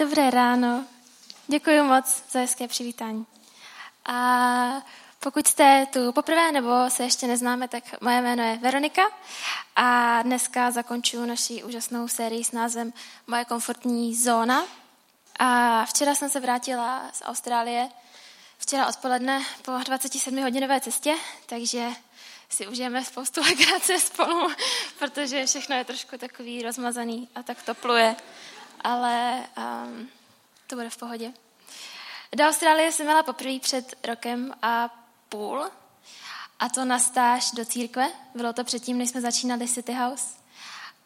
Dobré ráno. Děkuji moc za hezké přivítání. A pokud jste tu poprvé nebo se ještě neznáme, tak moje jméno je Veronika a dneska zakončuju naši úžasnou sérii s názvem Moje komfortní zóna. A včera jsem se vrátila z Austrálie, včera odpoledne po 27-hodinové cestě, takže si užijeme spoustu legrace spolu, protože všechno je trošku takový rozmazaný a tak to pluje. Ale um, to bude v pohodě. Do Austrálie jsem měla poprvé před rokem a půl a to na stáž do církve. Bylo to předtím, než jsme začínali City House.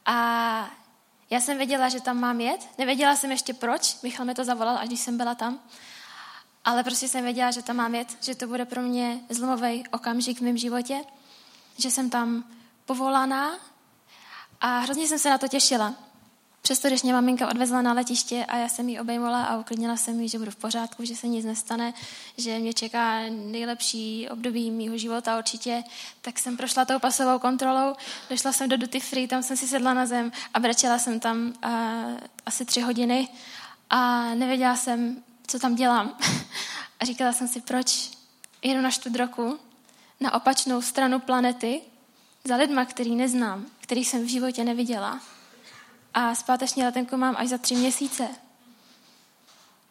A já jsem věděla, že tam mám jet. Nevěděla jsem ještě proč. Michal mi to zavolal, až když jsem byla tam. Ale prostě jsem věděla, že tam mám jet, že to bude pro mě zlomový okamžik v mém životě, že jsem tam povolaná a hrozně jsem se na to těšila. Přesto, když mě maminka odvezla na letiště a já jsem ji obejmula a uklidnila jsem ji, že budu v pořádku, že se nic nestane, že mě čeká nejlepší období mýho života určitě, tak jsem prošla tou pasovou kontrolou, došla jsem do duty free, tam jsem si sedla na zem a brečela jsem tam uh, asi tři hodiny a nevěděla jsem, co tam dělám. a říkala jsem si, proč jedu na roku na opačnou stranu planety za lidma, který neznám, který jsem v životě neviděla a zpáteční letenku mám až za tři měsíce.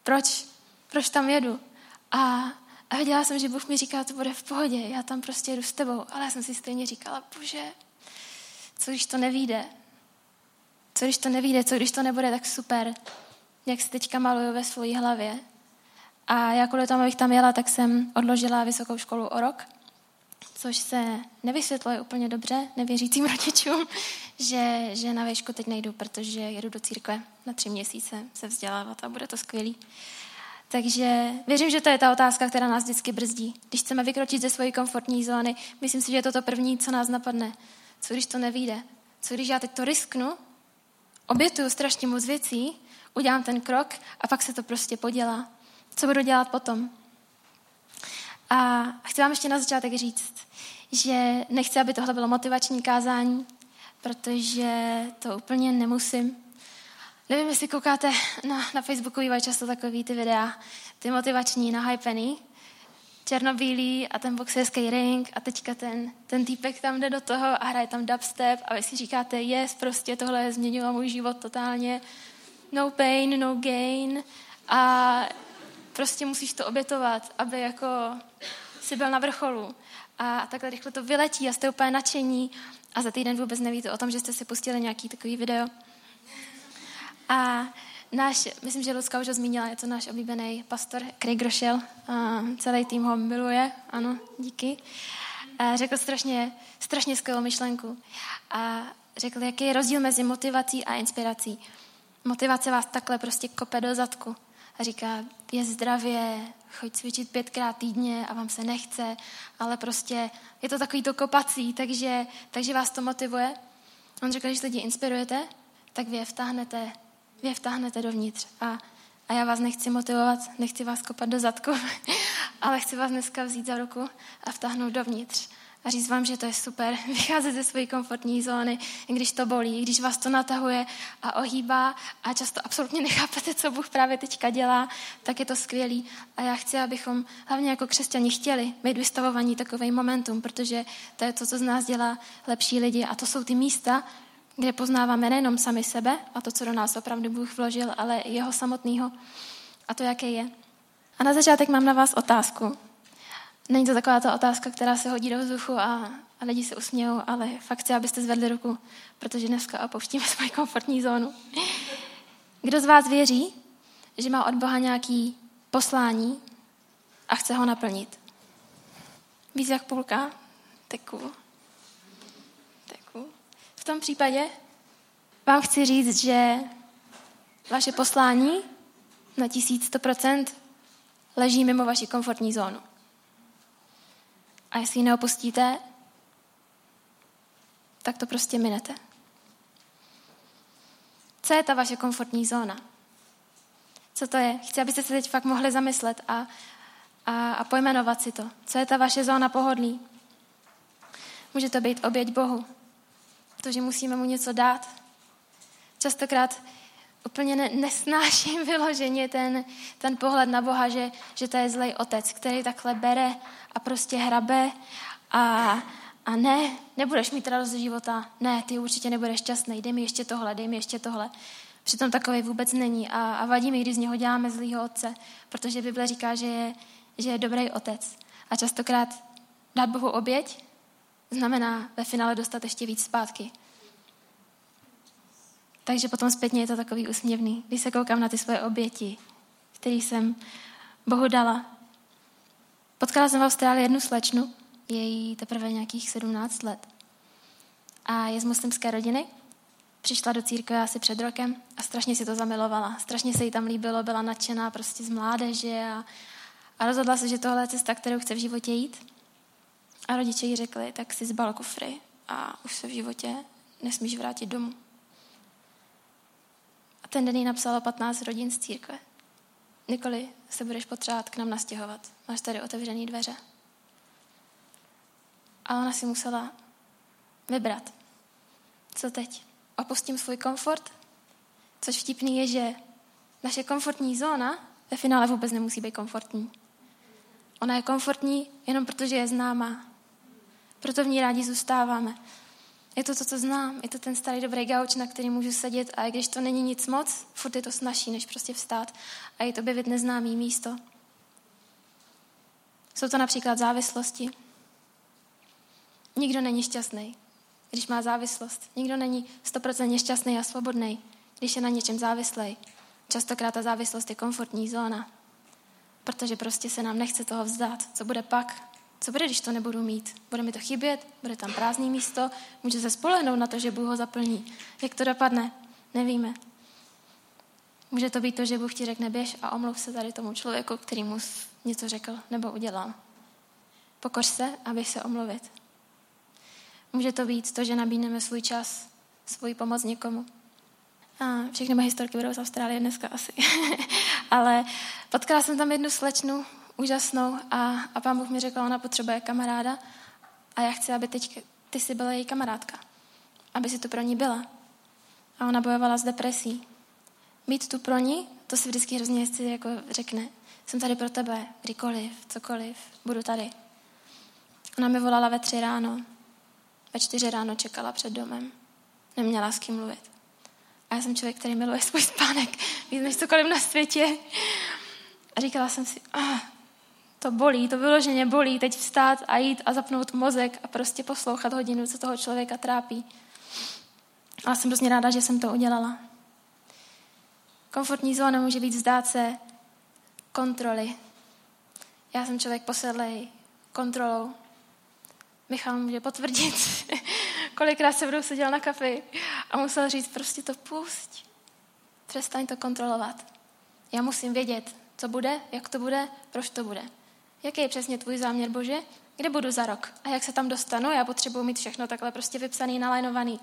Proč? Proč tam jedu? A, a věděla jsem, že Bůh mi říká, to bude v pohodě, já tam prostě jedu s tebou. Ale já jsem si stejně říkala, bože, co když to nevíde? Co když to nevíde? Co když to nebude tak super, jak se teďka maluju ve své hlavě? A já kvůli tomu, abych tam jela, tak jsem odložila vysokou školu o rok což se nevysvětluje úplně dobře nevěřícím rodičům, že, že na výšku teď nejdu, protože jedu do církve na tři měsíce se vzdělávat a bude to skvělý. Takže věřím, že to je ta otázka, která nás vždycky brzdí. Když chceme vykročit ze své komfortní zóny, myslím si, že je to to první, co nás napadne. Co když to nevíde? Co když já teď to risknu, obětuju strašně moc věcí, udělám ten krok a pak se to prostě podělá. Co budu dělat potom? A chci vám ještě na začátek říct, že nechci, aby tohle bylo motivační kázání, protože to úplně nemusím. Nevím, jestli koukáte na, na Facebooku, bývají často takový ty videa, ty motivační na hypený, černobílý a ten boxerský ring a teďka ten, ten týpek tam jde do toho a hraje tam dubstep a vy si říkáte, yes, prostě tohle změnilo můj život totálně, no pain, no gain a prostě musíš to obětovat, aby jako si byl na vrcholu. A takhle rychle to vyletí a jste úplně nadšení a za týden vůbec nevíte o tom, že jste si pustili nějaký takový video. A náš, myslím, že Lucka už ho zmínila, je to náš oblíbený pastor Craig Rochelle. A celý tým ho miluje, ano, díky. A řekl strašně, strašně skvělou myšlenku. A řekl, jaký je rozdíl mezi motivací a inspirací. Motivace vás takhle prostě kope do zadku a říká, je zdravě, choď cvičit pětkrát týdně a vám se nechce, ale prostě je to takový to kopací, takže, takže vás to motivuje. On řekl, když lidi inspirujete, tak vy je vtáhnete, vy je vtáhnete dovnitř. A, a já vás nechci motivovat, nechci vás kopat do zadku, ale chci vás dneska vzít za ruku a vtáhnout dovnitř a říct vám, že to je super, vycházet ze své komfortní zóny, když to bolí, když vás to natahuje a ohýbá a často absolutně nechápete, co Bůh právě teďka dělá, tak je to skvělý. A já chci, abychom hlavně jako křesťani chtěli být vystavovaní takovým momentum, protože to je to, co z nás dělá lepší lidi a to jsou ty místa, kde poznáváme nejenom sami sebe a to, co do nás opravdu Bůh vložil, ale i jeho samotného a to, jaké je. A na začátek mám na vás otázku. Není to taková ta otázka, která se hodí do vzduchu a, a lidi se usmějou, ale fakt chci, abyste zvedli ruku, protože dneska opouštíme svoji komfortní zónu. Kdo z vás věří, že má od Boha nějaký poslání a chce ho naplnit? Víc jak půlka? Teku. Teku. V tom případě vám chci říct, že vaše poslání na tisíc procent leží mimo vaši komfortní zónu. A jestli ji neopustíte, tak to prostě minete. Co je ta vaše komfortní zóna? Co to je? Chci, abyste se teď fakt mohli zamyslet a, a, a pojmenovat si to. Co je ta vaše zóna pohodlí? Může to být oběť Bohu. To, že musíme mu něco dát. Častokrát úplně ne, nesnáším vyloženě ten, ten pohled na Boha, že, že to je zlej otec, který takhle bere a prostě hrabe a, a ne, nebudeš mít radost života, ne, ty určitě nebudeš šťastný, dej mi ještě tohle, dej mi ještě tohle. Přitom takový vůbec není a, a vadí mi, když z něho děláme zlýho otce, protože Bible říká, že je, že je dobrý otec. A častokrát dát Bohu oběť znamená ve finále dostat ještě víc zpátky. Takže potom zpětně je to takový usměvný, když se koukám na ty svoje oběti, které jsem Bohu dala. Potkala jsem v Austrálii jednu slečnu, je jí teprve nějakých 17 let. A je z muslimské rodiny. Přišla do církve asi před rokem a strašně si to zamilovala. Strašně se jí tam líbilo, byla nadšená prostě z mládeže a, a rozhodla se, že tohle je cesta, kterou chce v životě jít. A rodiče jí řekli, tak si zbal kufry a už se v životě nesmíš vrátit domů. Ten den jí napsalo 15 rodin z církve. Nikoli se budeš potřebovat k nám nastěhovat. Máš tady otevřené dveře. A ona si musela vybrat. Co teď? Opustím svůj komfort? Což vtipný je, že naše komfortní zóna ve finále vůbec nemusí být komfortní. Ona je komfortní jenom protože je známá. Proto v ní rádi zůstáváme. Je to to, co znám. Je to ten starý dobrý gauč, na který můžu sedět a i když to není nic moc, furt je to snažší, než prostě vstát a jít objevit neznámý místo. Jsou to například závislosti. Nikdo není šťastný, když má závislost. Nikdo není stoprocentně šťastný a svobodný, když je na něčem závislý. Častokrát ta závislost je komfortní zóna, protože prostě se nám nechce toho vzdát. Co bude pak? Co bude, když to nebudu mít? Bude mi to chybět? Bude tam prázdné místo? Může se spolehnout na to, že Bůh ho zaplní. Jak to dopadne? Nevíme. Může to být to, že Bůh ti řekne běž a omluv se tady tomu člověku, který mu něco řekl nebo udělal. Pokoř se a běž se omluvit. Může to být to, že nabídneme svůj čas, svůj pomoc někomu. A všechny moje historky budou z Austrálie dneska asi. Ale potkala jsem tam jednu slečnu, úžasnou a, a pán Bůh mi řekl, ona potřebuje kamaráda a já chci, aby teď ty jsi byla její kamarádka. Aby si tu pro ní byla. A ona bojovala s depresí. Mít tu pro ní, to si vždycky hrozně hezky jako řekne. Jsem tady pro tebe, kdykoliv, cokoliv, budu tady. Ona mi volala ve tři ráno. Ve čtyři ráno čekala před domem. Neměla s kým mluvit. A já jsem člověk, který miluje svůj spánek víc než cokoliv na světě. A říkala jsem si, ah, to bolí, to vyloženě bolí, teď vstát a jít a zapnout mozek a prostě poslouchat hodinu, co toho člověka trápí. Ale jsem hrozně ráda, že jsem to udělala. Komfortní zóna může být vzdát se kontroly. Já jsem člověk posedlej kontrolou. Michal může potvrdit, kolikrát se budou seděl na kafi a musel říct, prostě to pusť. Přestaň to kontrolovat. Já musím vědět, co bude, jak to bude, proč to bude. Jaký je přesně tvůj záměr, Bože? Kde budu za rok? A jak se tam dostanu? Já potřebuji mít všechno takhle prostě vypsaný, nalajnovaný.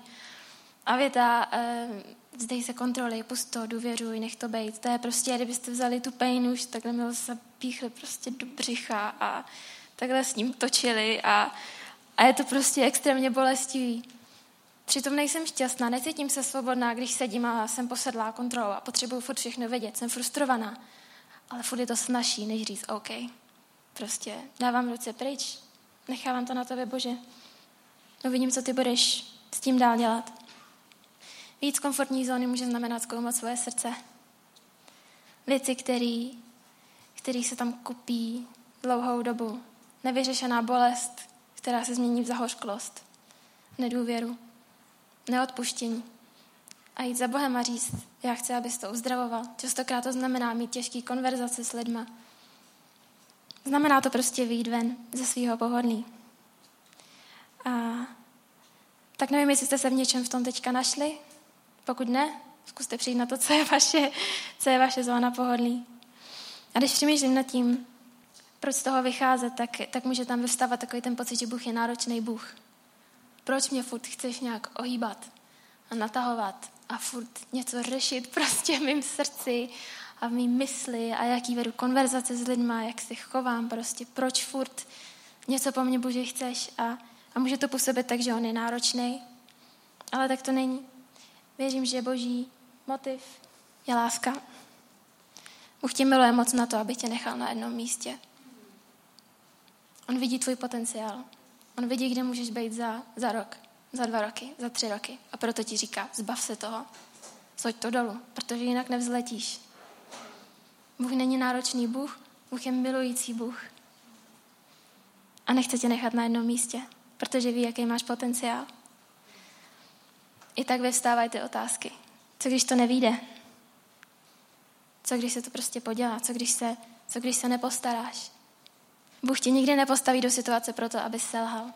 A věta, e, vzdej se kontroly, pust to, důvěřuj, nech to být. To je prostě, kdybyste vzali tu pain už, takhle mi se píchli prostě do břicha a takhle s ním točili a, a je to prostě extrémně bolestivý. Přitom nejsem šťastná, necítím se svobodná, když sedím a jsem posedlá kontrolou a potřebuji furt všechno vědět, jsem frustrovaná. Ale furt je to snažší, než říct OK. Prostě dávám ruce pryč, nechávám to na tebe, Bože. No vidím, co ty budeš s tím dál dělat. Víc komfortní zóny může znamenat zkoumat svoje srdce. Věci, který, který se tam kupí dlouhou dobu. Nevyřešená bolest, která se změní v zahořklost. Nedůvěru. Neodpuštění. A jít za Bohem a říct, já chci, abys to uzdravoval. Častokrát to znamená mít těžký konverzace s lidma, Znamená to prostě výjít ven ze svého pohodlí. A tak nevím, jestli jste se v něčem v tom teďka našli. Pokud ne, zkuste přijít na to, co je vaše, co je vaše zóna pohodlí. A když přemýšlím nad tím, proč z toho vycházet, tak, tak může tam vyvstávat takový ten pocit, že Bůh je náročný Bůh. Proč mě furt chceš nějak ohýbat a natahovat a furt něco řešit prostě v mém srdci a v mý mysli a jaký vedu konverzace s lidma, jak se chovám prostě, proč furt něco po mně Bože chceš a, a může to působit tak, že on je náročný, ale tak to není. Věřím, že boží motiv je láska. Bůh tě miluje moc na to, aby tě nechal na jednom místě. On vidí tvůj potenciál. On vidí, kde můžeš být za, za rok, za dva roky, za tři roky. A proto ti říká, zbav se toho. Zoď to dolů, protože jinak nevzletíš. Bůh není náročný Bůh, Bůh je milující Bůh. A nechce tě nechat na jednom místě, protože ví, jaký máš potenciál. I tak vyvstávají ty otázky. Co když to nevíde? Co když se to prostě podělá? Co když se, co když se nepostaráš? Bůh tě nikdy nepostaví do situace proto, aby selhal.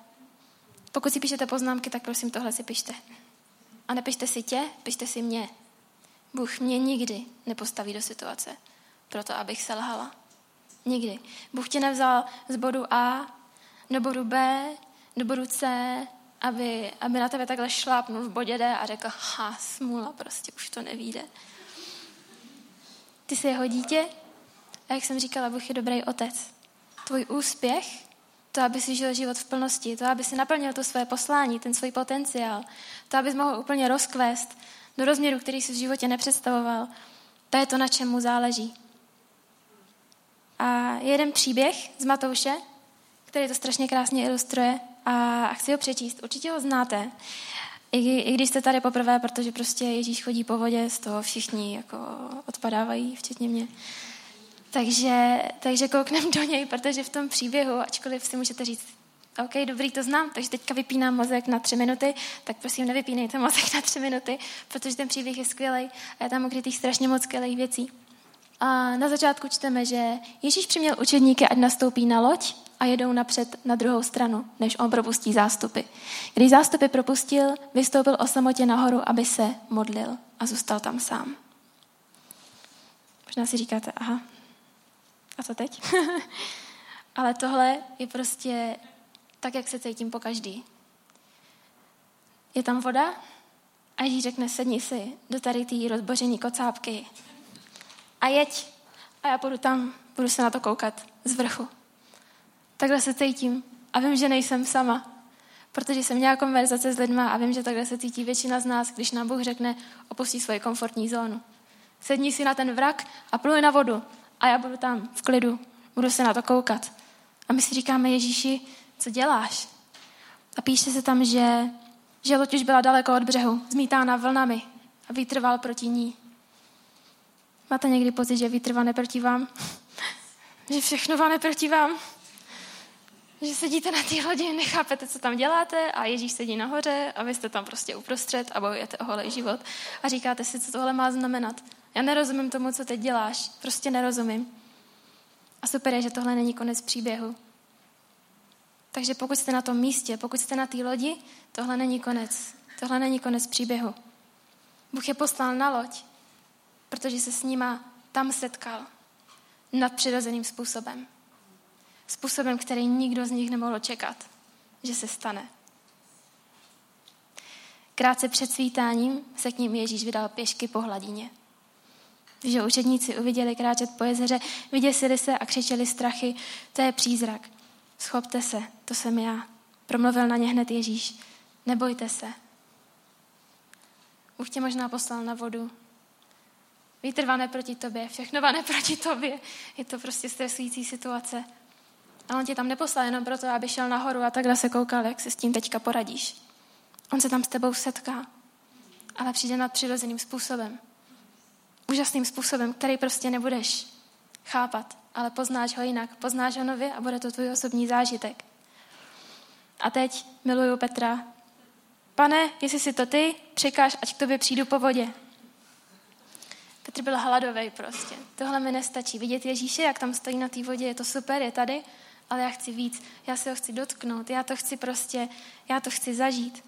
Pokud si píšete poznámky, tak prosím tohle si pište. A nepište si tě, pište si mě. Bůh mě nikdy nepostaví do situace proto, abych selhala. Nikdy. Bůh tě nevzal z bodu A do bodu B, do bodu C, aby, aby na tebe takhle šlápnul v bodě D a řekl, ha, smůla, prostě už to nevíde. Ty jsi jeho dítě a jak jsem říkala, Bůh je dobrý otec. Tvůj úspěch, to, aby si žil život v plnosti, to, aby si naplnil to své poslání, ten svůj potenciál, to, abys mohl úplně rozkvést do rozměru, který si v životě nepředstavoval, to je to, na čem mu záleží. A jeden příběh z Matouše, který to strašně krásně ilustruje a chci ho přečíst. Určitě ho znáte, i, i když jste tady poprvé, protože prostě Ježíš chodí po vodě, z toho všichni jako odpadávají, včetně mě. Takže, takže kouknem do něj, protože v tom příběhu, ačkoliv si můžete říct, OK, dobrý, to znám, takže teďka vypínám mozek na tři minuty, tak prosím nevypínejte mozek na tři minuty, protože ten příběh je skvělý a je tam ukrytých strašně moc skvělých věcí. A na začátku čteme, že Ježíš přiměl učedníky, ať nastoupí na loď a jedou napřed na druhou stranu, než on propustí zástupy. Když zástupy propustil, vystoupil o samotě nahoru, aby se modlil a zůstal tam sám. Možná si říkáte, aha, a co teď? Ale tohle je prostě tak, jak se cítím po každý. Je tam voda a Ježíš řekne, sedni si do tady té rozboření kocápky a jeď. A já půjdu tam, budu se na to koukat z vrchu. Takhle se cítím a vím, že nejsem sama. Protože jsem měla konverzace s lidma a vím, že takhle se cítí většina z nás, když nám Bůh řekne, opustí svoji komfortní zónu. Sedni si na ten vrak a pluj na vodu. A já budu tam v klidu, budu se na to koukat. A my si říkáme, Ježíši, co děláš? A píše se tam, že, že loď už byla daleko od břehu, zmítána vlnami a vytrval proti ní. Máte někdy pocit, že vítr vane proti vám? že všechno vane proti vám? Že sedíte na té lodi, nechápete, co tam děláte a Ježíš sedí nahoře a vy jste tam prostě uprostřed a bojujete o holý život a říkáte si, co tohle má znamenat. Já nerozumím tomu, co teď děláš. Prostě nerozumím. A super je, že tohle není konec příběhu. Takže pokud jste na tom místě, pokud jste na té lodi, tohle není konec. Tohle není konec příběhu. Bůh je poslal na loď, protože se s nima tam setkal nadpřirozeným způsobem. Způsobem, který nikdo z nich nemohl čekat, že se stane. Krátce před svítáním se k ním Ježíš vydal pěšky po hladině. Když učedníci uviděli kráčet po jezeře, vyděsili se a křičeli strachy, to je přízrak. Schopte se, to jsem já. Promluvil na ně hned Ježíš. Nebojte se. Bůh tě možná poslal na vodu, Vítr vane proti tobě, všechno vane proti tobě. Je to prostě stresující situace. A on tě tam neposlal jenom proto, aby šel nahoru a takhle se koukal, jak se s tím teďka poradíš. On se tam s tebou setká, ale přijde nad přirozeným způsobem. Úžasným způsobem, který prostě nebudeš chápat, ale poznáš ho jinak. Poznáš ho nově a bude to tvůj osobní zážitek. A teď miluju Petra. Pane, jestli si to ty, přikáž, ať k tobě přijdu po vodě. Petr byl hladový prostě. Tohle mi nestačí. Vidět Ježíše, jak tam stojí na té vodě, je to super, je tady, ale já chci víc. Já se ho chci dotknout, já to chci prostě, já to chci zažít.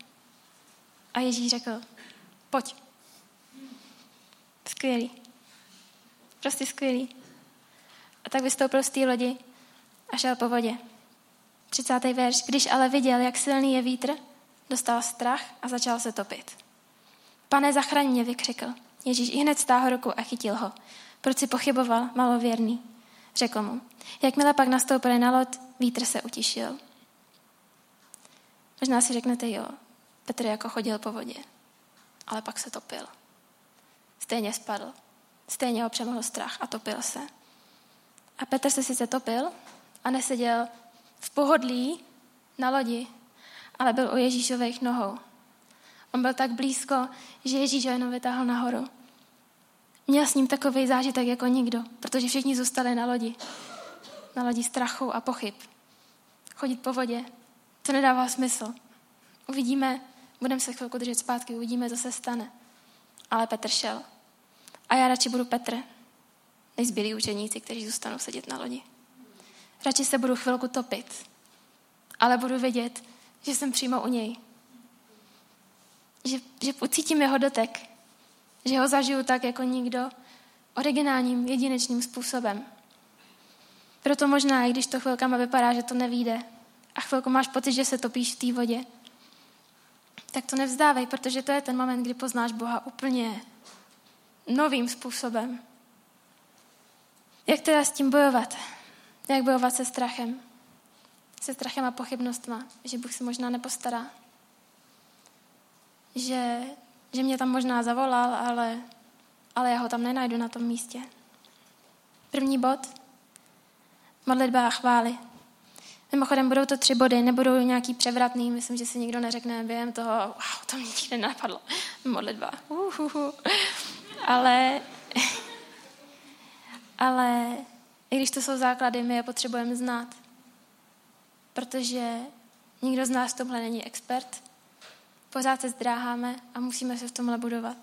A Ježíš řekl, pojď. Skvělý. Prostě skvělý. A tak vystoupil z té lodi a šel po vodě. 30. verš. Když ale viděl, jak silný je vítr, dostal strach a začal se topit. Pane, zachraň mě, vykřikl. Ježíš i hned stáhl ruku a chytil ho. Proč si pochyboval, malověrný? Řekl mu. Jakmile pak nastoupili na loď, vítr se utišil. Možná si řeknete, jo, Petr jako chodil po vodě, ale pak se topil. Stejně spadl. stejně ho přemohl strach a topil se. A Petr se sice topil a neseděl v pohodlí na lodi, ale byl u Ježíšových nohou. On byl tak blízko, že Ježíš ho jenom vytáhl nahoru. Měl s ním takový zážitek jako nikdo, protože všichni zůstali na lodi. Na lodi strachu a pochyb. Chodit po vodě, to nedává smysl. Uvidíme, budeme se chvilku držet zpátky, uvidíme, co se stane. Ale Petr šel. A já radši budu Petr, než zbylí učeníci, kteří zůstanou sedět na lodi. Radši se budu chvilku topit, ale budu vědět, že jsem přímo u něj. Že, že pocítím jeho dotek, že ho zažiju tak jako nikdo, originálním, jedinečným způsobem. Proto možná, i když to chvilkama vypadá, že to nevíde a chvilku máš pocit, že se topíš v té vodě, tak to nevzdávej, protože to je ten moment, kdy poznáš Boha úplně novým způsobem. Jak teda s tím bojovat? Jak bojovat se strachem? Se strachem a pochybnostma, že Bůh se možná nepostará. Že, že mě tam možná zavolal, ale, ale já ho tam nenajdu na tom místě. První bod. Modlitba a chvály. Mimochodem budou to tři body, nebudou nějaký převratný, myslím, že si nikdo neřekne během toho, wow, to mě nikdy nenapadlo, modlitba. Uhuhu. Ale, ale i když to jsou základy, my je potřebujeme znát. Protože nikdo z nás tomhle není expert. Pořád se zdráháme a musíme se v tomhle budovat.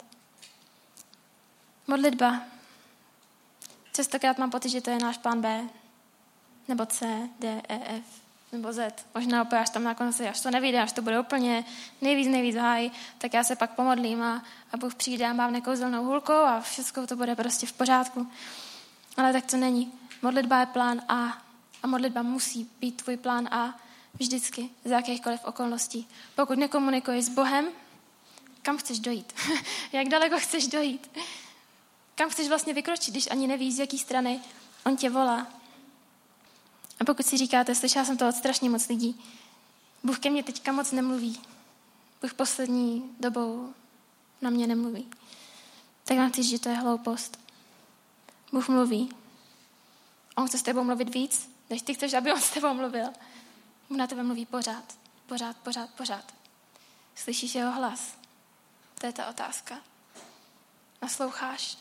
Modlitba. Častokrát mám pocit, že to je náš plán B, nebo C, D, E, F, nebo Z. Možná opět až tam na konci, až to nevíde, až to bude úplně nejvíc, nejvíc háj, tak já se pak pomodlím a, a Bůh přijde a mám nekouzelnou hůlku a všechno to bude prostě v pořádku. Ale tak to není. Modlitba je plán A a modlitba musí být tvůj plán A vždycky, za jakýchkoliv okolností. Pokud nekomunikuješ s Bohem, kam chceš dojít? Jak daleko chceš dojít? Kam chceš vlastně vykročit, když ani nevíš, z jaký strany on tě volá? A pokud si říkáte, slyšela jsem to od strašně moc lidí, Bůh ke mně teďka moc nemluví. Bůh poslední dobou na mě nemluví. Tak vám chci říct, že to je hloupost. Bůh mluví. On chce s tebou mluvit víc, než ty chceš, aby on s tebou mluvil. Bůh na tebe mluví pořád. Pořád, pořád, pořád. Slyšíš jeho hlas? To je ta otázka. Nasloucháš?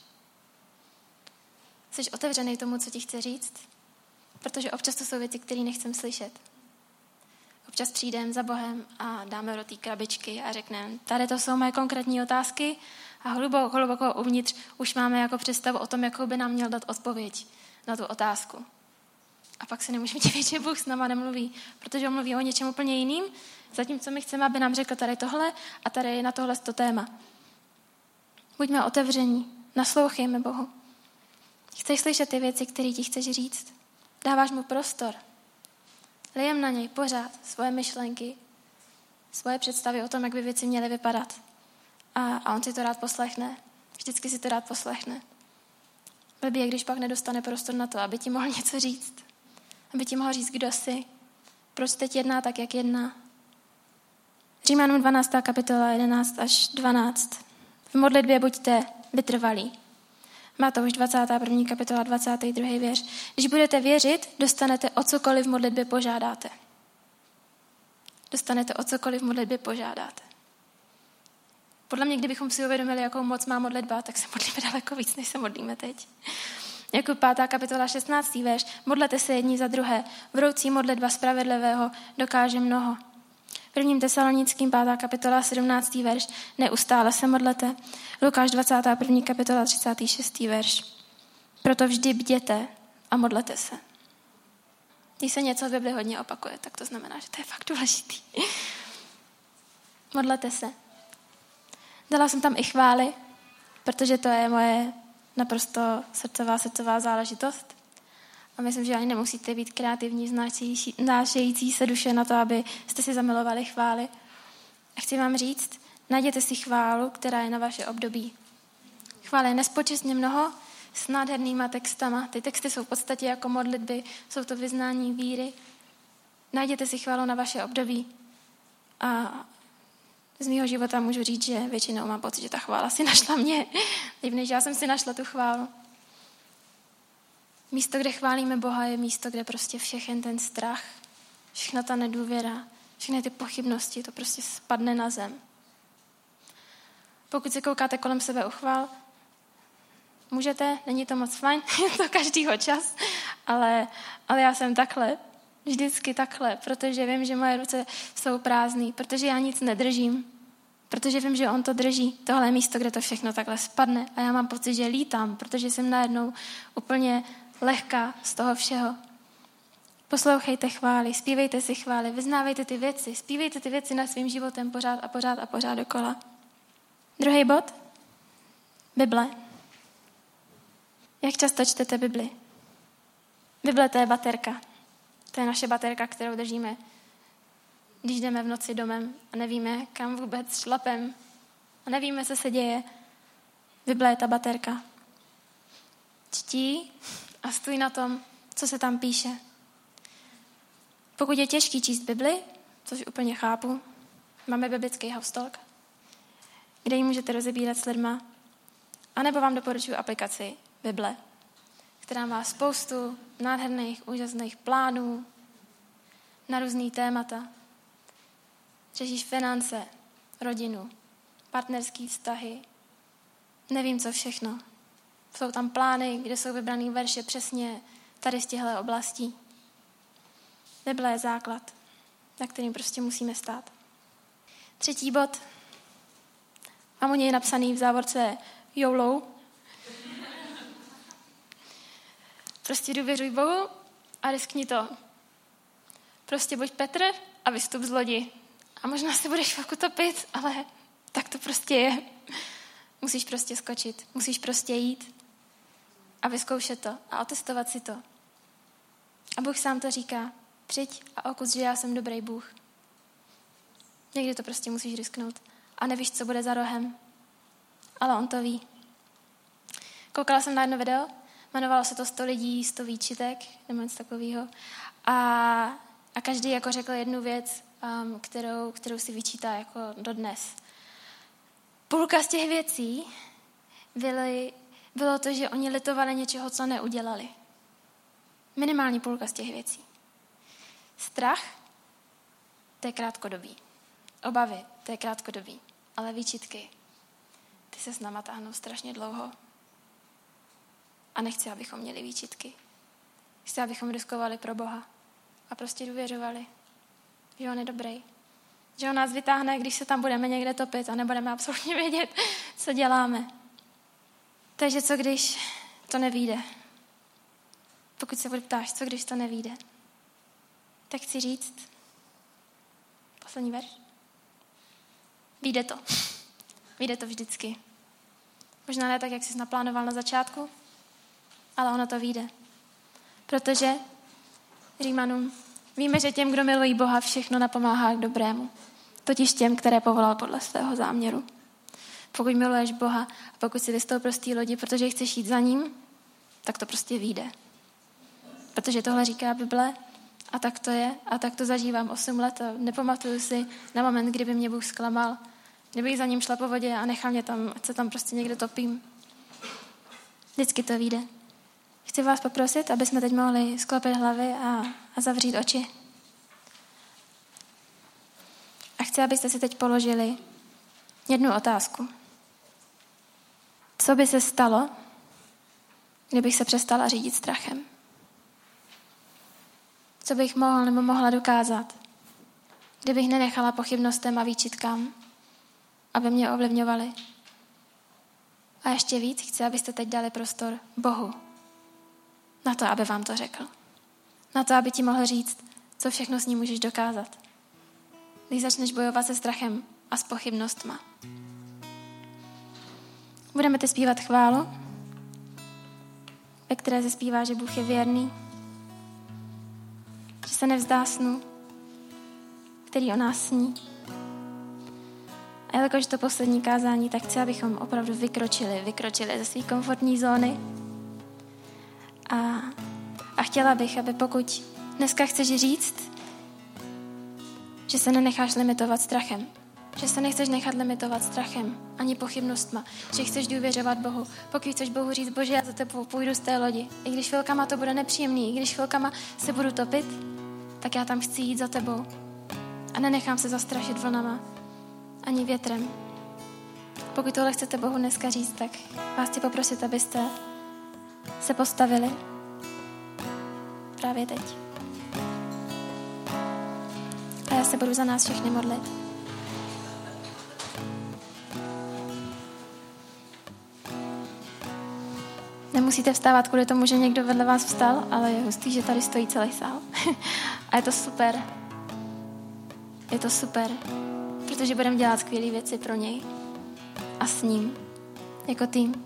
Jsi otevřený tomu, co ti chce říct? Protože občas to jsou věci, které nechcem slyšet. Občas přijdeme za Bohem a dáme do té krabičky a řekneme, tady to jsou moje konkrétní otázky a hluboko, hluboko uvnitř už máme jako představu o tom, jakou by nám měl dát odpověď na tu otázku. A pak se nemůžeme divit, že Bůh s náma nemluví, protože on mluví o něčem úplně jiným, zatímco my chceme, aby nám řekl tady tohle a tady na tohle to téma. Buďme otevření, naslouchejme Bohu. Chceš slyšet ty věci, které ti chceš říct? Dáváš mu prostor. Lijem na něj pořád svoje myšlenky, svoje představy o tom, jak by věci měly vypadat. A, a on si to rád poslechne. Vždycky si to rád poslechne. Blbý je, když pak nedostane prostor na to, aby ti mohl něco říct. Aby ti mohl říct, kdo jsi. Proč teď jedná tak, jak jedná. Římanům 12. kapitola 11 až 12. V modlitbě buďte vytrvalí. Má to už 21. kapitola 22. věř. Když budete věřit, dostanete o cokoliv v modlitbě požádáte. Dostanete o cokoliv v modlitbě požádáte. Podle mě, kdybychom si uvědomili, jakou moc má modlitba, tak se modlíme daleko víc, než se modlíme teď. Jako 5. kapitola 16. verš, modlete se jedni za druhé. Vroucí modlitba spravedlivého dokáže mnoho. Prvním tesalonickým 5. kapitola 17. verš, neustále se modlete. Lukáš 21. kapitola 36. verš. Proto vždy bděte a modlete se. Když se něco v Bibli hodně opakuje, tak to znamená, že to je fakt důležitý. modlete se. Dala jsem tam i chvály, protože to je moje naprosto srdcová, srdcová záležitost. A myslím, že ani nemusíte být kreativní, znášející se duše na to, aby jste si zamilovali chvály. A chci vám říct, najděte si chválu, která je na vaše období. Chvály je nespočetně mnoho, s nádhernýma textama. Ty texty jsou v podstatě jako modlitby, jsou to vyznání víry. Najděte si chválu na vaše období a z mého života můžu říct, že většinou mám pocit, že ta chvála si našla mě, líp než já jsem si našla tu chválu. Místo, kde chválíme Boha, je místo, kde prostě všechen ten strach, všechna ta nedůvěra, všechny ty pochybnosti, to prostě spadne na zem. Pokud se koukáte kolem sebe uchval, můžete, není to moc fajn, je to každýho čas, ale, ale já jsem takhle, vždycky takhle, protože vím, že moje ruce jsou prázdné, protože já nic nedržím, protože vím, že on to drží. Tohle místo, kde to všechno takhle spadne a já mám pocit, že lítám, protože jsem najednou úplně lehká z toho všeho. Poslouchejte chvály, zpívejte si chvály, vyznávejte ty věci, zpívejte ty věci na svým životem pořád a pořád a pořád dokola. Druhý bod. Bible. Jak často čtete Bibli? Bible to je baterka. To je naše baterka, kterou držíme, když jdeme v noci domem a nevíme, kam vůbec šlapem a nevíme, co se děje. Bible je ta baterka. Čtí a stůj na tom, co se tam píše. Pokud je těžký číst Bibli, což úplně chápu, máme biblický haustalk, kde ji můžete rozebírat s lidma, anebo vám doporučuji aplikaci Bible, která má spoustu nádherných, úžasných plánů na různý témata. Řešíš finance, rodinu, partnerské vztahy, nevím co všechno. Jsou tam plány, kde jsou vybraný verše přesně tady z těchto oblastí. Bible je základ, na kterým prostě musíme stát. Třetí bod. Mám u něj napsaný v závorce YOLO. Prostě důvěřuj Bohu a riskni to. Prostě buď Petr a vystup z lodi. A možná se budeš chvilku topit, ale tak to prostě je. Musíš prostě skočit, musíš prostě jít a vyzkoušet to a otestovat si to. A Bůh sám to říká, přijď a okus, že já jsem dobrý Bůh. Někdy to prostě musíš risknout a nevíš, co bude za rohem. Ale on to ví. Koukala jsem na jedno video, jmenovalo se to 100 lidí, 100 výčitek, nebo něco takového. A, a každý jako řekl jednu věc, um, kterou, kterou si vyčítá jako dodnes. Půlka z těch věcí byly, bylo to, že oni litovali něčeho, co neudělali. Minimální půlka z těch věcí. Strach, to je krátkodobý. Obavy, to je krátkodobý. Ale výčitky, ty se s náma táhnou strašně dlouho. A nechci, abychom měli výčitky. Chci, abychom riskovali pro Boha. A prostě důvěřovali, že On je dobrý. Že On nás vytáhne, když se tam budeme někde topit a nebudeme absolutně vědět, co děláme. Takže co když to nevíde? Pokud se ptáš, co když to nevíde? Tak chci říct, poslední verš. Víde to. Víde to vždycky. Možná ne tak, jak jsi naplánoval na začátku, ale ono to vyjde. Protože Římanům víme, že těm, kdo milují Boha, všechno napomáhá k dobrému. Totiž těm, které povolal podle svého záměru. Pokud miluješ Boha a pokud si vystoupil z té lodi, protože chceš jít za ním, tak to prostě vyjde. Protože tohle říká Bible a tak to je a tak to zažívám 8 let a nepamatuju si na moment, kdyby mě Bůh zklamal. Kdyby za ním šla po vodě a nechal mě tam, ať se tam prostě někde topím. Vždycky to vyjde. Chci vás poprosit, aby jsme teď mohli sklopit hlavy a, a zavřít oči. A chci, abyste si teď položili jednu otázku. Co by se stalo, kdybych se přestala řídit strachem? Co bych mohl nebo mohla dokázat, kdybych nenechala pochybnostem a výčitkám, aby mě ovlivňovali? A ještě víc chci, abyste teď dali prostor Bohu, na to, aby vám to řekl. Na to, aby ti mohl říct, co všechno s ním můžeš dokázat. Když začneš bojovat se strachem a s pochybnostma. Budeme teď zpívat chválu, ve které se zpívá, že Bůh je věrný, že se nevzdá snu, který o nás sní. A jelikož to poslední kázání, tak chci, abychom opravdu vykročili, vykročili ze své komfortní zóny a, a chtěla bych, aby pokud dneska chceš říct, že se nenecháš limitovat strachem, že se nechceš nechat limitovat strachem ani pochybnostma, že chceš důvěřovat Bohu. Pokud chceš Bohu říct, Bože, já za tebou půjdu z té lodi. I když chvilkama to bude nepříjemný, i když chvilkama se budu topit, tak já tam chci jít za tebou. A nenechám se zastrašit vlnama, ani větrem. Pokud tohle chcete Bohu dneska říct, tak vás chci poprosit, abyste se postavili právě teď. A já se budu za nás všechny modlit. Nemusíte vstávat kvůli tomu, že někdo vedle vás vstal, ale je hustý, že tady stojí celý sál. a je to super. Je to super, protože budeme dělat skvělé věci pro něj a s ním, jako tým.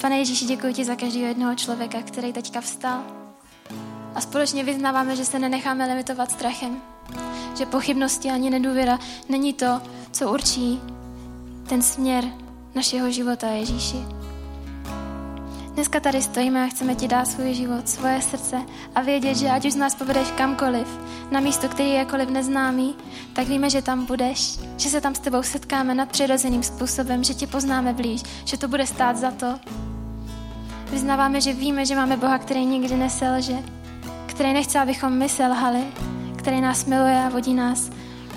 Pane Ježíši, děkuji ti za každého jednoho člověka, který teďka vstal. A společně vyznáváme, že se nenecháme limitovat strachem. Že pochybnosti ani nedůvěra není to, co určí ten směr našeho života, Ježíši. Dneska tady stojíme a chceme ti dát svůj život, svoje srdce a vědět, že ať už nás povedeš kamkoliv, na místo, který je jakoliv neznámý, tak víme, že tam budeš, že se tam s tebou setkáme nadpřirozeným způsobem, že tě poznáme blíž, že to bude stát za to. Vyznáváme, že víme, že máme Boha, který nikdy neselže, který nechce, abychom my selhali, který nás miluje a vodí nás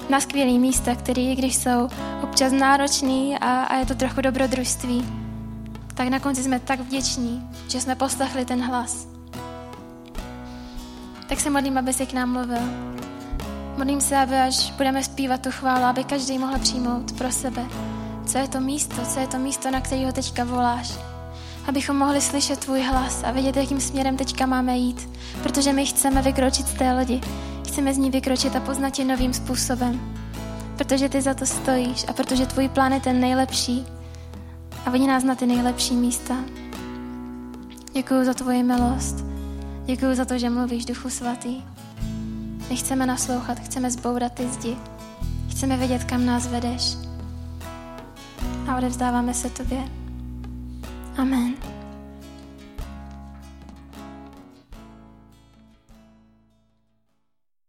na skvělý místa, který, když jsou občas náročný a, a je to trochu dobrodružství, tak na konci jsme tak vděční, že jsme poslechli ten hlas. Tak se modlím, aby si k nám mluvil. Modlím se, aby až budeme zpívat tu chválu, aby každý mohl přijmout pro sebe, co je to místo, co je to místo, na kterého teďka voláš. Abychom mohli slyšet tvůj hlas a vědět, jakým směrem teďka máme jít. Protože my chceme vykročit z té lodi. Chceme z ní vykročit a poznat tě novým způsobem. Protože ty za to stojíš a protože tvůj plán je ten nejlepší a vodí nás na ty nejlepší místa. Děkuji za tvoji milost. Děkuji za to, že mluvíš, Duchu Svatý. Nechceme naslouchat, chceme zbourat ty zdi. Chceme vědět, kam nás vedeš. A odevzdáváme se tobě. Amen.